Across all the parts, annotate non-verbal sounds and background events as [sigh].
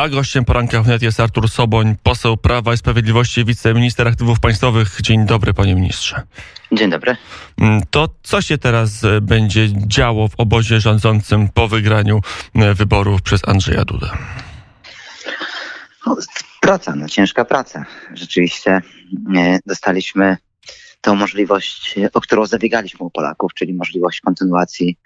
A gościem poranka wnet jest Artur Soboń, poseł Prawa i Sprawiedliwości, wiceminister aktywów państwowych. Dzień dobry, panie ministrze. Dzień dobry. Mm, to co się teraz e, będzie działo w obozie rządzącym po wygraniu e, wyborów przez Andrzeja Dudę? No, praca, no ciężka praca. Rzeczywiście e, dostaliśmy tą możliwość, o którą zabiegaliśmy u Polaków, czyli możliwość kontynuacji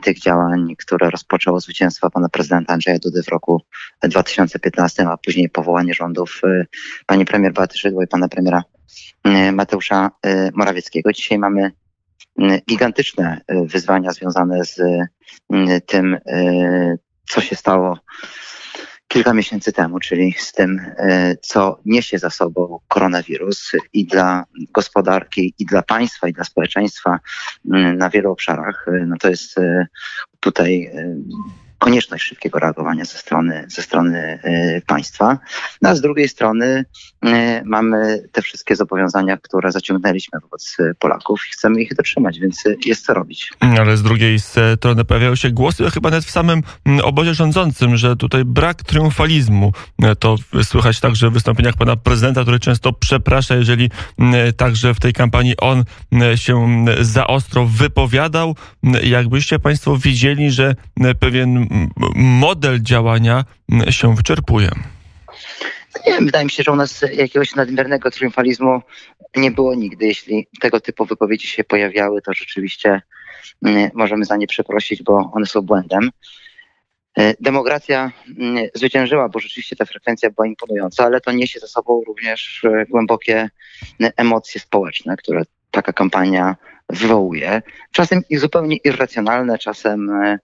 tych działań, które rozpoczęło zwycięstwo pana prezydenta Andrzeja Dudy w roku 2015, a później powołanie rządów e, pani premier Beaty Szydło i pana premiera e, Mateusza Morawieckiego. Dzisiaj mamy gigantyczne wyzwania związane z tym, co się stało kilka miesięcy temu, czyli z tym, e, co niesie za sobą koronawirus i dla gospodarki, i dla państwa, i dla społeczeństwa na wielu obszarach, e, no to jest e, tutaj konieczność szybkiego reagowania ze strony, ze strony państwa. No a z drugiej strony mamy te wszystkie zobowiązania, które zaciągnęliśmy wobec Polaków i chcemy ich dotrzymać, więc jest co robić. Ale z drugiej strony pojawiają się głosy, chyba nawet w samym obozie rządzącym, że tutaj brak triumfalizmu. To słychać także w wystąpieniach pana prezydenta, który często przeprasza, jeżeli także w tej kampanii on się za ostro wypowiadał. Jakbyście państwo widzieli, że pewien model działania się wyczerpuje? Nie wiem, wydaje mi się, że u nas jakiegoś nadmiernego triumfalizmu nie było nigdy. Jeśli tego typu wypowiedzi się pojawiały, to rzeczywiście mm, możemy za nie przeprosić, bo one są błędem. E, demokracja mm, zwyciężyła, bo rzeczywiście ta frekwencja była imponująca, ale to niesie za sobą również e, głębokie emocje społeczne, które taka kampania wywołuje. Czasem zupełnie irracjonalne, czasem e,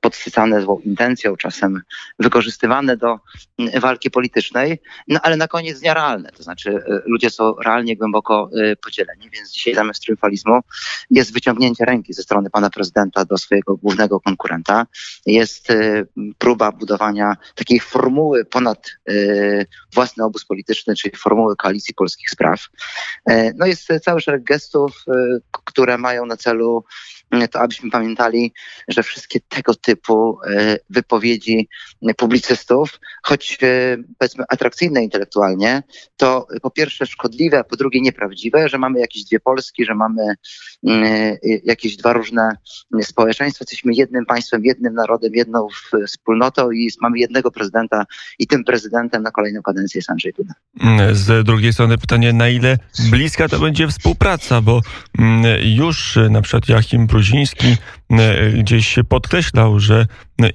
podsycane złą intencją, czasem wykorzystywane do walki politycznej, no ale na koniec nierealne. To znaczy e, ludzie są realnie głęboko e, podzieleni, więc dzisiaj zamiast triumfalizmu jest wyciągnięcie ręki ze strony pana prezydenta do swojego głównego konkurenta. Jest próba budowania takiej formuły ponad własny obóz polityczny, czyli formuły koalicji polskich spraw. No jest cały szereg gestów, które które mają na celu to, abyśmy pamiętali, że wszystkie tego typu e, wypowiedzi publicystów, choć e, powiedzmy atrakcyjne intelektualnie, to po pierwsze szkodliwe, a po drugie nieprawdziwe, że mamy jakieś dwie Polski, że mamy mm, e, jakieś dwa różne społeczeństwa, jesteśmy jednym państwem, jednym narodem, jedną wspólnotą i mamy jednego prezydenta i tym prezydentem na kolejną kadencję jest Andrzej Duda. Z drugiej strony pytanie, na ile bliska to będzie współpraca, bo już na przykład Joachim Bruziński e, gdzieś podkreślał, że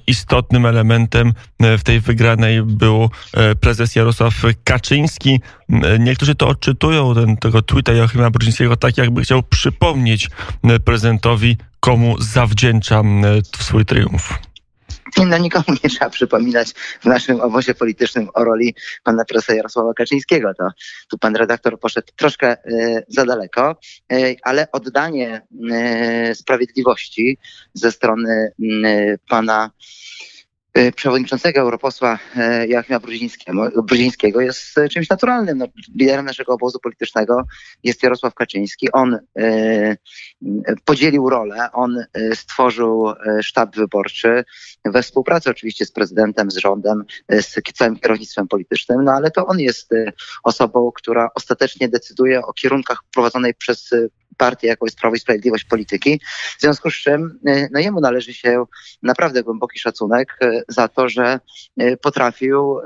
istotnym elementem e, w tej wygranej był e, prezes Jarosław Kaczyński. Niektórzy to odczytują, ten, tego tweeta Joachima Bruzińskiego, tak jakby chciał przypomnieć prezydentowi, komu zawdzięcza swój triumf. [laughs] No nikomu nie trzeba przypominać w naszym obozie politycznym o roli pana profesora Jarosława Kaczyńskiego. To tu pan redaktor poszedł troszkę y, za daleko, y, ale oddanie y, sprawiedliwości ze strony pana przewodniczącego europosła y, Joachima Brudzińskiego jest y, czymś naturalnym. No, liderem naszego obozu politycznego jest Jarosław Kaczyński. On podzielił rolę, on stworzył sztab wyborczy we współpracy oczywiście z prezydentem, z rządem, z całym kierownictwem politycznym, no ale to on jest osobą, która ostatecznie decyduje o kierunkach prowadzonej przez partię, jaką jest Prawo i Sprawiedliwość polityki. W związku z czym y, no jemu należy się naprawdę głęboki szacunek y, za to, że y, potrafił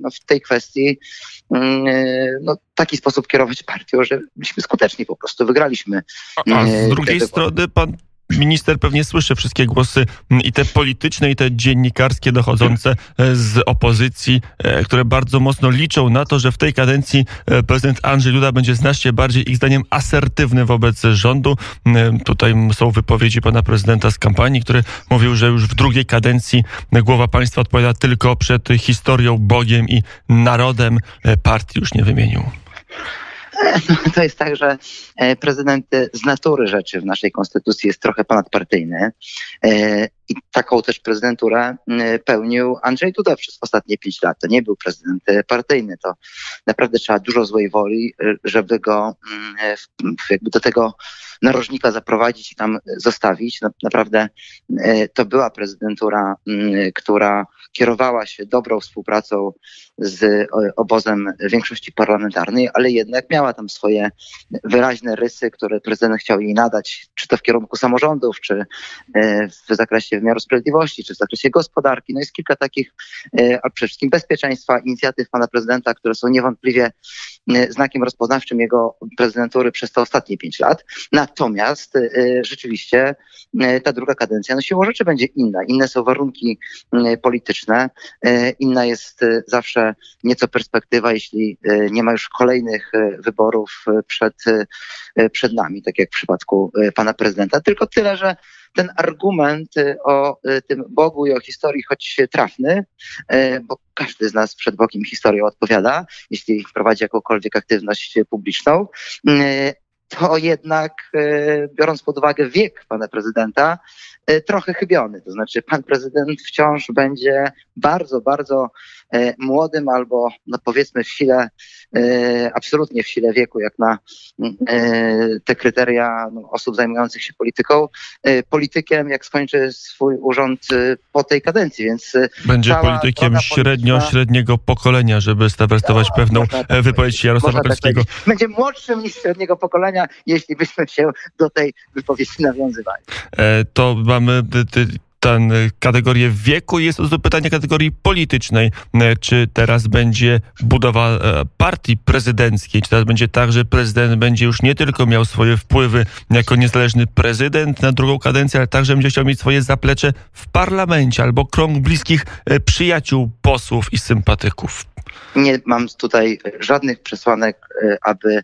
no, w tej kwestii no, w taki sposób kierować partią, że byliśmy skuteczni po prostu, wygraliśmy. A, a z drugiej strony pan minister pewnie słyszy wszystkie głosy mm, i te polityczne, i te dziennikarskie dochodzące e, z opozycji, e, które bardzo mocno liczą na to, że w tej kadencji e, prezydent Andrzej Duda będzie znacznie bardziej ich zdaniem asertywny wobec rządu. Mm, tutaj są wypowiedzi pana prezydenta z kampanii, który mówił, że już w drugiej kadencji głowa państwa odpowiada tylko przed historią, Bogiem i narodem. Partii już nie wymienił. [laughs] to jest tak, że e, prezydent z natury rzeczy w naszej konstytucji jest trochę ponadpartyjny. I taką też prezydenturę pełnił Andrzej Duda przez ostatnie pięć lat. To nie był prezydent partyjny, to naprawdę trzeba dużo złej woli, żeby go jakby do tego narożnika zaprowadzić i tam zostawić. Naprawdę to była prezydentura, która kierowała się dobrą współpracą z obozem większości parlamentarnej, ale jednak miała tam swoje wyraźne rysy, które prezydent chciał jej nadać, czy to w kierunku samorządów, czy w zakresie wymiaru sprawiedliwości, czy w zakresie gospodarki. No jest kilka takich, e, a przede wszystkim bezpieczeństwa, inicjatyw pana prezydenta, które są niewątpliwie znakiem rozpoznawczym jego prezydentury przez te ostatnie pięć lat. Natomiast rzeczywiście ta druga kadencja, no siłą rzeczy będzie inna. Inne są warunki polityczne, inna jest zawsze nieco perspektywa, jeśli nie ma już kolejnych wyborów przed, przed nami, tak jak w przypadku pana prezydenta. Tylko tyle, że ten argument o tym Bogu i o historii, choć trafny, bo każdy z nas przed Bogiem historią odpowiada, jeśli prowadzi jakąkolwiek aktywność publiczną, to jednak, biorąc pod uwagę wiek pana prezydenta, trochę chybiony. To znaczy, pan prezydent wciąż będzie bardzo, bardzo E, młodym albo no powiedzmy w sile, e, absolutnie w sile wieku, jak na e, te kryteria no, osób zajmujących się polityką, politykiem, jak skończy swój urząd po tej kadencji, więc będzie politykiem średnio, średniego pokolenia, żeby stawestować no, pewną tak wypowiedź Jarosława Pelskiego. Tak będzie młodszym niż średniego pokolenia, jeśli byśmy się do tej wypowiedzi nawiązywali. To mamy ten y, kategorię wieku. Jest to pytanie kategorii politycznej. Y, czy teraz będzie budowa e, partii prezydenckiej? Czy teraz będzie tak, że prezydent będzie już nie tylko miał swoje wpływy jako niezależny prezydent na drugą kadencję, ale także będzie chciał mieć swoje zaplecze w parlamencie albo krąg bliskich e, przyjaciół, posłów i sympatyków? Nie mam tutaj żadnych przesłanek, e, aby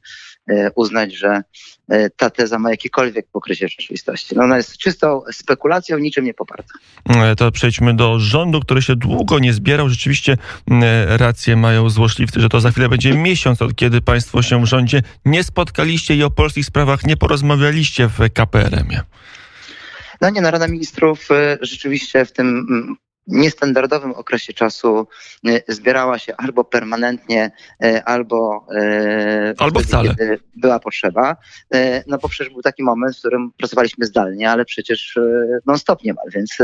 uznać, że e, ta teza ma jakiekolwiek pokrycie rzeczywistości. No ona jest czystą spekulacją, niczym nie poparta. E, to przejdźmy do rządu, który się długo nie zbierał. Rzeczywiście rację mają złośliwcy, że to za chwilę będzie miesiąc, od kiedy państwo się w rządzie nie spotkaliście i o polskich sprawach nie porozmawialiście w KPRM-ie. No nie, no Rada Ministrów rzeczywiście w tym niestandardowym okresie czasu y, zbierała się albo permanentnie, y, albo, y, albo wtedy, wcale. była potrzeba. No bo przecież był taki moment, w którym pracowaliśmy zdalnie, ale przecież non-stop niemal, więc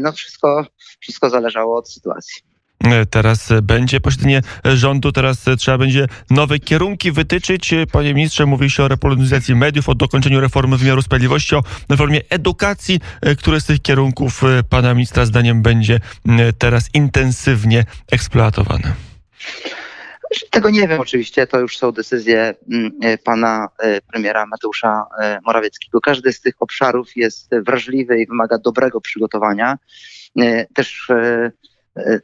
no wszystko, wszystko zależało od sytuacji. E, teraz będzie posiedzenie rządu, teraz trzeba będzie nowe kierunki wytyczyć. Panie ministrze, mówi się o repolonizacji mediów, o dokończeniu reformy wymiaru sprawiedliwości, o reformie edukacji. E, Który z tych kierunków e, pana ministra zdaniem będzie teraz intensywnie eksploatowany? Tego nie wiem oczywiście, to już są decyzje pana premiera Mateusza Morawieckiego. Każdy z tych obszarów jest wrażliwy i wymaga dobrego przygotowania. Też E,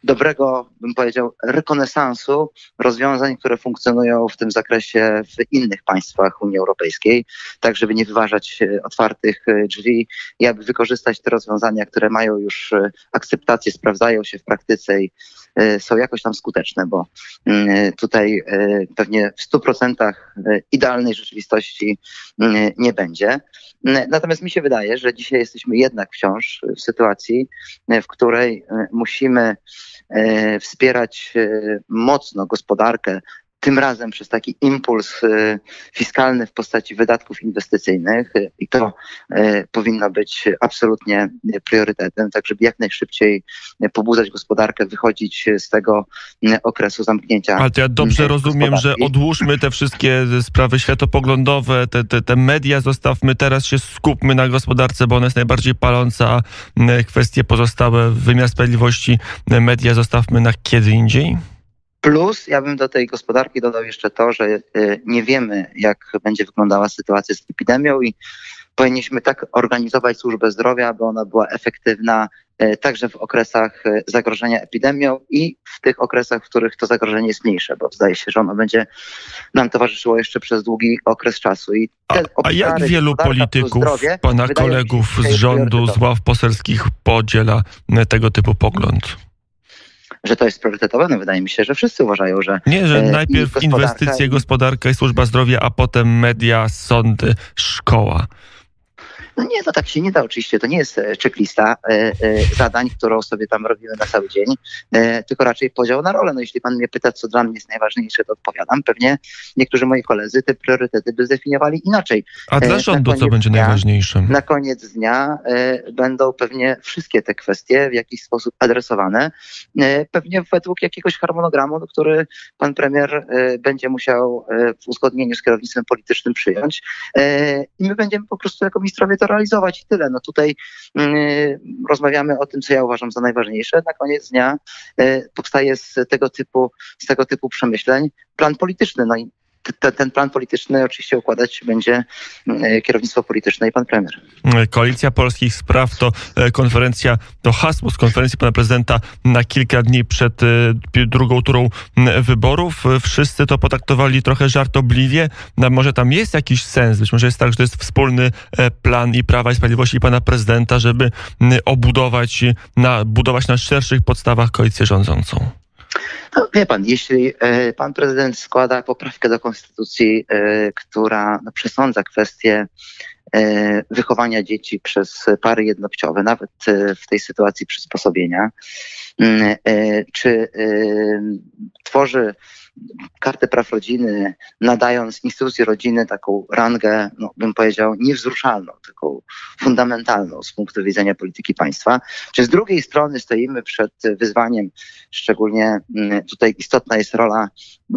dobrego, bym powiedział, rekonesansu rozwiązań, które funkcjonują w tym zakresie w innych państwach Unii Europejskiej, tak żeby nie wyważać e, otwartych e, drzwi i aby wykorzystać te rozwiązania, które mają już akceptację, sprawdzają się w praktyce i są jakoś tam skuteczne, bo mm, tutaj pewnie w 100% idealnej rzeczywistości nie będzie. Natomiast mi się wydaje, że dzisiaj jesteśmy jednak wciąż w sytuacji, w której musimy E, wspierać e, mocno gospodarkę, tym razem przez taki impuls e, fiskalny w postaci wydatków inwestycyjnych i to powinno być absolutnie priorytetem, tak żeby jak najszybciej pobudzać gospodarkę, wychodzić z tego okresu zamknięcia. Ale to ja dobrze rozumiem, że odłóżmy te wszystkie sprawy światopoglądowe, te, te, te media zostawmy, teraz się skupmy na gospodarce, bo ona jest najbardziej paląca, kwestie pozostałe, wymiar sprawiedliwości, media zostawmy na kiedy indziej? Plus, ja bym do tej gospodarki dodał jeszcze to, że y, nie wiemy, jak będzie wyglądała sytuacja z epidemią i powinniśmy tak organizować służbę zdrowia, aby ona była efektywna y, także w okresach y, zagrożenia epidemią i w tych okresach, w których to zagrożenie jest mniejsze, bo zdaje się, że ono będzie nam towarzyszyło jeszcze przez długi okres czasu. I a, a jak wielu polityków, zdrowie, pana kolegów z rządu, z ław poselskich podziela tego typu pogląd? Że to jest priorytetowe. No wydaje mi się, że wszyscy uważają, że. Nie, że e, najpierw gospodarka inwestycje, gospodarka i służba zdrowia, a potem media, sądy, szkoła. No nie, no tak się nie da oczywiście. To nie jest checklista zadań, którą sobie tam robimy na cały dzień, tylko raczej podział na rolę. No jeśli pan mnie pyta, co dla mnie jest najważniejsze, to odpowiadam. Pewnie niektórzy moi koledzy te priorytety by zdefiniowali inaczej. A dla rządu co będzie dnia, najważniejsze? Na koniec dnia będą pewnie wszystkie te kwestie w jakiś sposób adresowane. Pewnie według jakiegoś harmonogramu, który pan premier będzie musiał w uzgodnieniu z kierownictwem politycznym przyjąć. E, I my będziemy po prostu jako ministrowie to realizować i tyle. No tutaj mm, rozmawiamy o tym, co ja uważam za najważniejsze. Na koniec dnia e, powstaje z tego typu, z tego typu przemyśleń plan polityczny. No i ten plan polityczny oczywiście układać będzie mm, kierownictwo polityczne i pan premier. Koalicja Polskich Spraw to e, konferencja, to hasło z konferencji pana prezydenta na kilka dni przed e, drugą turą wyborów. Wszyscy to potraktowali trochę żartobliwie. No, może tam jest jakiś sens, być może jest tak, że to jest wspólny e, plan i Prawa i Sprawiedliwości i pana prezydenta, żeby obudować, na, budować na szerszych podstawach koalicję rządzącą. No, wie pan, jeśli e, pan prezydent składa poprawkę do konstytucji, e, która no, przesądza kwestię wychowania dzieci przez pary jednopłciowe, nawet w tej sytuacji przysposobienia, mm, czy tworzy kartę praw rodziny, nadając instytucji rodziny taką rangę, no, bym powiedział, niewzruszalną, taką fundamentalną z punktu widzenia polityki państwa. Czy z drugiej strony stoimy przed wyzwaniem, szczególnie mm, tutaj istotna jest rola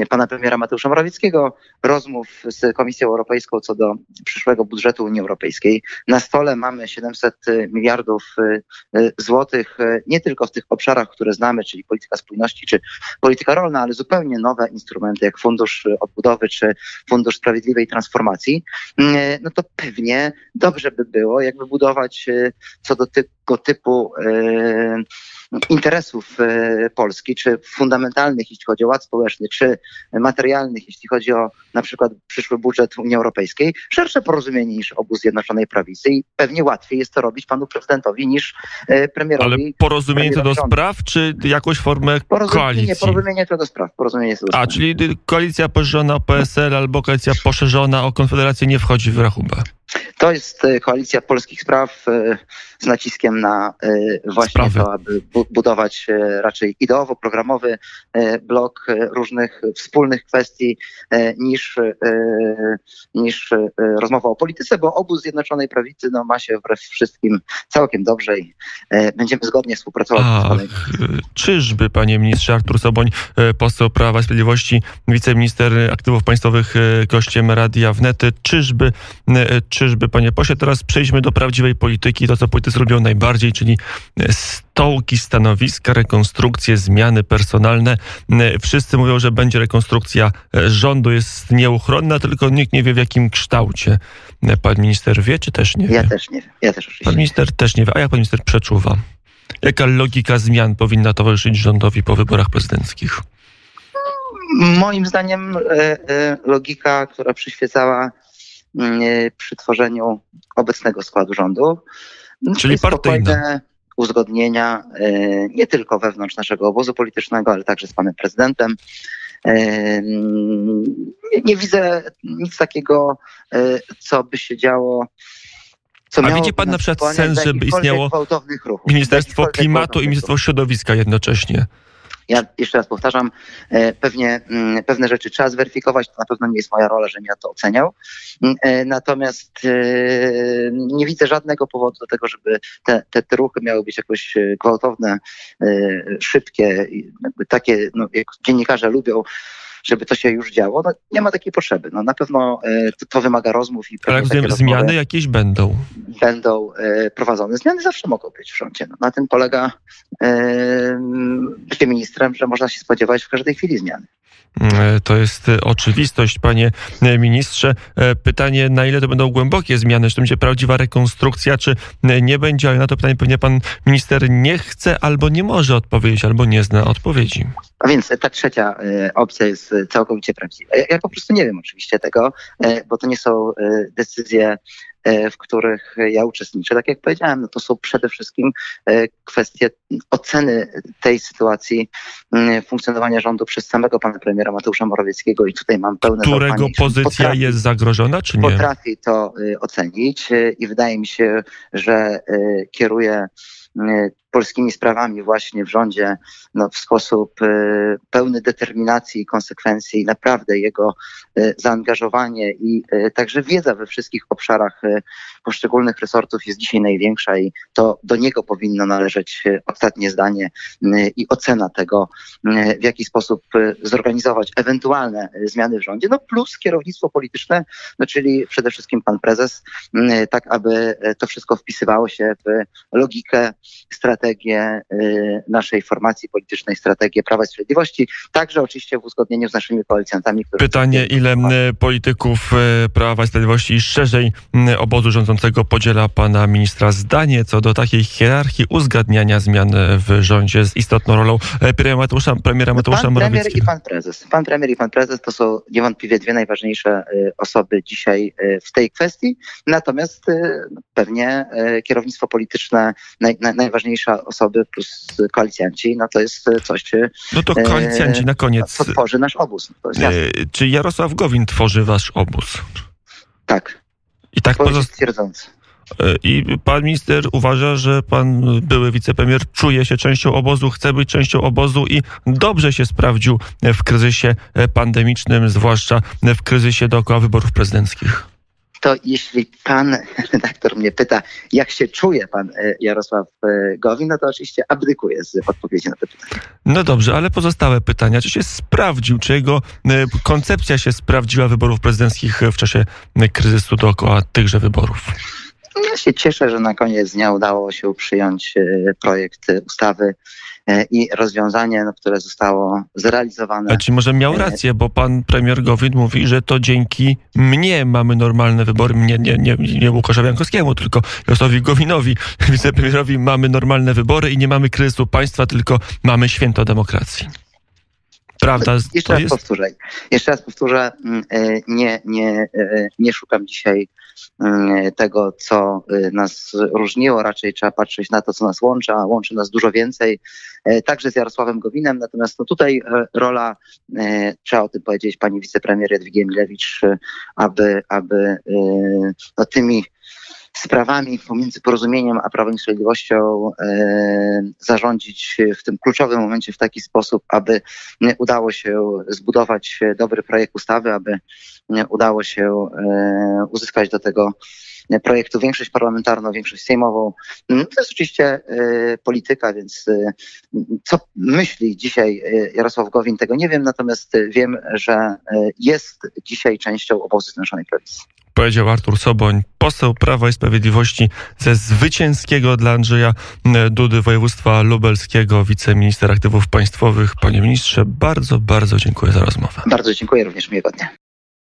pana premiera Mateusza Morawieckiego, rozmów z Komisją Europejską co do przyszłego budżetu Unii Europejskiej. Na stole mamy 700 miliardów y, y, złotych, y, nie tylko w tych obszarach, które znamy, czyli polityka spójności czy polityka rolna, ale zupełnie nowe instrumenty jak Fundusz Odbudowy czy Fundusz Sprawiedliwej Transformacji, mm, no to pewnie dobrze by było, jakby budować co do tego typu interesów e, Polski, czy fundamentalnych, jeśli chodzi o ład społeczny, czy materialnych, jeśli chodzi o na przykład przyszły budżet Unii Europejskiej, szersze porozumienie niż obóz Zjednoczonej Prawicy i pewnie łatwiej jest to robić panu prezydentowi niż premierowi. Ale porozumienie to do spraw, czy jakąś formę porozumienie, koalicji? Porozumienie to do spraw. Porozumienie to do spraw. A, czyli koalicja poszerzona o PSL albo koalicja poszerzona o Konfederację nie wchodzi w rachubę? To jest e, koalicja polskich spraw e, z naciskiem na e, właśnie Sprawy. to, aby budować raczej ideowo-programowy blok różnych wspólnych kwestii niż, niż rozmowa o polityce, bo obóz Zjednoczonej Prawicy no, ma się wbrew wszystkim całkiem dobrze i będziemy zgodnie współpracować. Ach, czyżby, panie ministrze Artur Soboń, poseł Prawa i Sprawiedliwości, wiceminister aktywów państwowych, gościem Radia Wnety, czyżby, czyżby panie pośle. Teraz przejdźmy do prawdziwej polityki, to co politycy robią najbardziej, czyli stołki, stanowiska, rekonstrukcje, zmiany personalne. Wszyscy mówią, że będzie rekonstrukcja rządu, jest nieuchronna, tylko nikt nie wie w jakim kształcie. Pan minister wie, czy też nie wie? Ja też nie wiem. Ja też oczywiście. Pan minister też nie wie. A jak pan minister przeczuwa? Jaka logika zmian powinna towarzyszyć rządowi po wyborach prezydenckich? Moim zdaniem e, e, logika, która przyświecała Mm, e, przy tworzeniu obecnego składu rządu. Czyli partyjne uzgodnienia e, nie tylko wewnątrz naszego obozu politycznego, ale także z panem prezydentem. E, nie widzę nic takiego, co by się działo a widzi pan na przykład sens, żeby istniało Ministerstwo Klimatu i Ministerstwo Środowiska jednocześnie? Ja jeszcze raz powtarzam, e, pewnie mm, pewne rzeczy trzeba zweryfikować, to na pewno nie jest moja rola, żebym ja to oceniał. Mm, e, natomiast e, nie widzę żadnego powodu do tego, żeby te, te, te ruchy miały być jakoś gwałtowne, szybkie, takie, no, jak dziennikarze lubią żeby to się już działo. No, nie ma takiej potrzeby. No, na pewno e, to, to wymaga rozmów i Ale zmiany jakieś będą? Będą e, prowadzone. Zmiany zawsze mogą być w rządzie. No, na tym polega e, bycie ministrem, że można się spodziewać w każdej chwili zmiany. E, to jest e, oczywistość, panie e, ministrze. Pytanie, na ile to będą głębokie zmiany, czy to będzie prawdziwa rekonstrukcja, czy nie będzie, ale na to pytanie pewnie pan minister nie chce albo nie może odpowiedzieć, albo nie zna odpowiedzi. A więc ta trzecia opcja jest całkowicie prawdziwa. Ja po prostu nie wiem oczywiście tego, bo to nie są decyzje w których ja uczestniczę, tak jak powiedziałem, no to są przede wszystkim kwestie oceny tej sytuacji funkcjonowania rządu przez samego pana premiera Mateusza Morawieckiego i tutaj mam pełne Którego pozycja potrafi, jest zagrożona, czy nie? Potrafi to ocenić i wydaje mi się, że kieruje polskimi sprawami właśnie w rządzie no, w sposób y, pełny determinacji i konsekwencji. Naprawdę jego y, zaangażowanie i y, także wiedza we wszystkich obszarach poszczególnych resortów jest dzisiaj największa i to do niego powinno należeć ostatnie zdanie i ocena tego, w jaki sposób zorganizować ewentualne zmiany w rządzie, no plus kierownictwo polityczne, no czyli przede wszystkim pan prezes, tak aby to wszystko wpisywało się w logikę, strategię naszej formacji politycznej, strategię Prawa i Sprawiedliwości, także oczywiście w uzgodnieniu z naszymi koalicjantami. Pytanie, ile polityków e, Prawa i Sprawiedliwości i szerzej obozu rządzącego podziela pana ministra zdanie co do takiej hierarchii uzgadniania zmian w rządzie z istotną rolą e, premiera Mateusza, premiera Mateusza pan Morawieckiego? Premier i pan prezes. Pan premier i pan prezes to są niewątpliwie dwie najważniejsze osoby dzisiaj w tej kwestii, natomiast pewnie kierownictwo polityczne, naj, najważniejsza osoby plus koalicjanci, no to jest coś, No to koalicjanci na koniec. Co tworzy nasz obóz. E, czy Jarosław Gowin tworzy wasz obóz? Tak. I tak pozostaje. I pan minister uważa, że pan były wicepremier czuje się częścią obozu, chce być częścią obozu i dobrze się sprawdził w kryzysie pandemicznym, zwłaszcza w kryzysie dookoła wyborów prezydenckich to jeśli pan [laughs] redaktor mnie pyta, jak się czuje pan e, Jarosław e, Gowin, no to oczywiście abdykuję z odpowiedzi na to pytanie. No dobrze, ale pozostałe pytania. Czy się sprawdził, czy jego e, koncepcja się sprawdziła wyborów prezydenckich w czasie kryzysu dookoła tychże wyborów? Ja się cieszę, że na koniec dnia udało się przyjąć projekt ustawy i rozwiązanie, no, które zostało zrealizowane. A czy może miał e, rację, bo pan premier Gowin mówi, że to dzięki mnie mamy normalne wybory, nie, nie, nie, nie Łukaszowi Jankowskiemu, tylko Jarosławowi Gowinowi, [laughs] wicepremierowi mamy normalne wybory i nie mamy kryzysu państwa, tylko mamy święto demokracji. Prawda? Jeszcze raz jest... powtórzę. Jeszcze raz powtórzę, mm, e, nie, nie, nie szukam dzisiaj tego, co nas różniło. Raczej trzeba patrzeć na to, co nas łączy, a łączy nas dużo więcej. E, także z Jarosławem Gowinem. Natomiast no tutaj rola, trzeba o tym powiedzieć, pani wicepremier Jadwigi Emilewicz, aby, aby no, tymi sprawami pomiędzy porozumieniem a Prawem i Sprawiedliwością e, zarządzić w tym kluczowym momencie w taki sposób, aby udało się zbudować dobry projekt ustawy, aby udało się e, uzyskać do tego projektu większość parlamentarną, większość sejmową. No, to jest oczywiście e, polityka, więc e, co myśli dzisiaj e, Jarosław Gowin, tego nie wiem, natomiast wiem, że jest dzisiaj częścią obozu Zjednoczonej Prawicy powiedział Artur Soboń, poseł Prawa i Sprawiedliwości ze zwycięskiego dla Andrzeja Dudy województwa lubelskiego, wiceminister aktywów państwowych. Panie ministrze, bardzo, bardzo dziękuję za rozmowę. Bardzo dziękuję, również miłego dnia.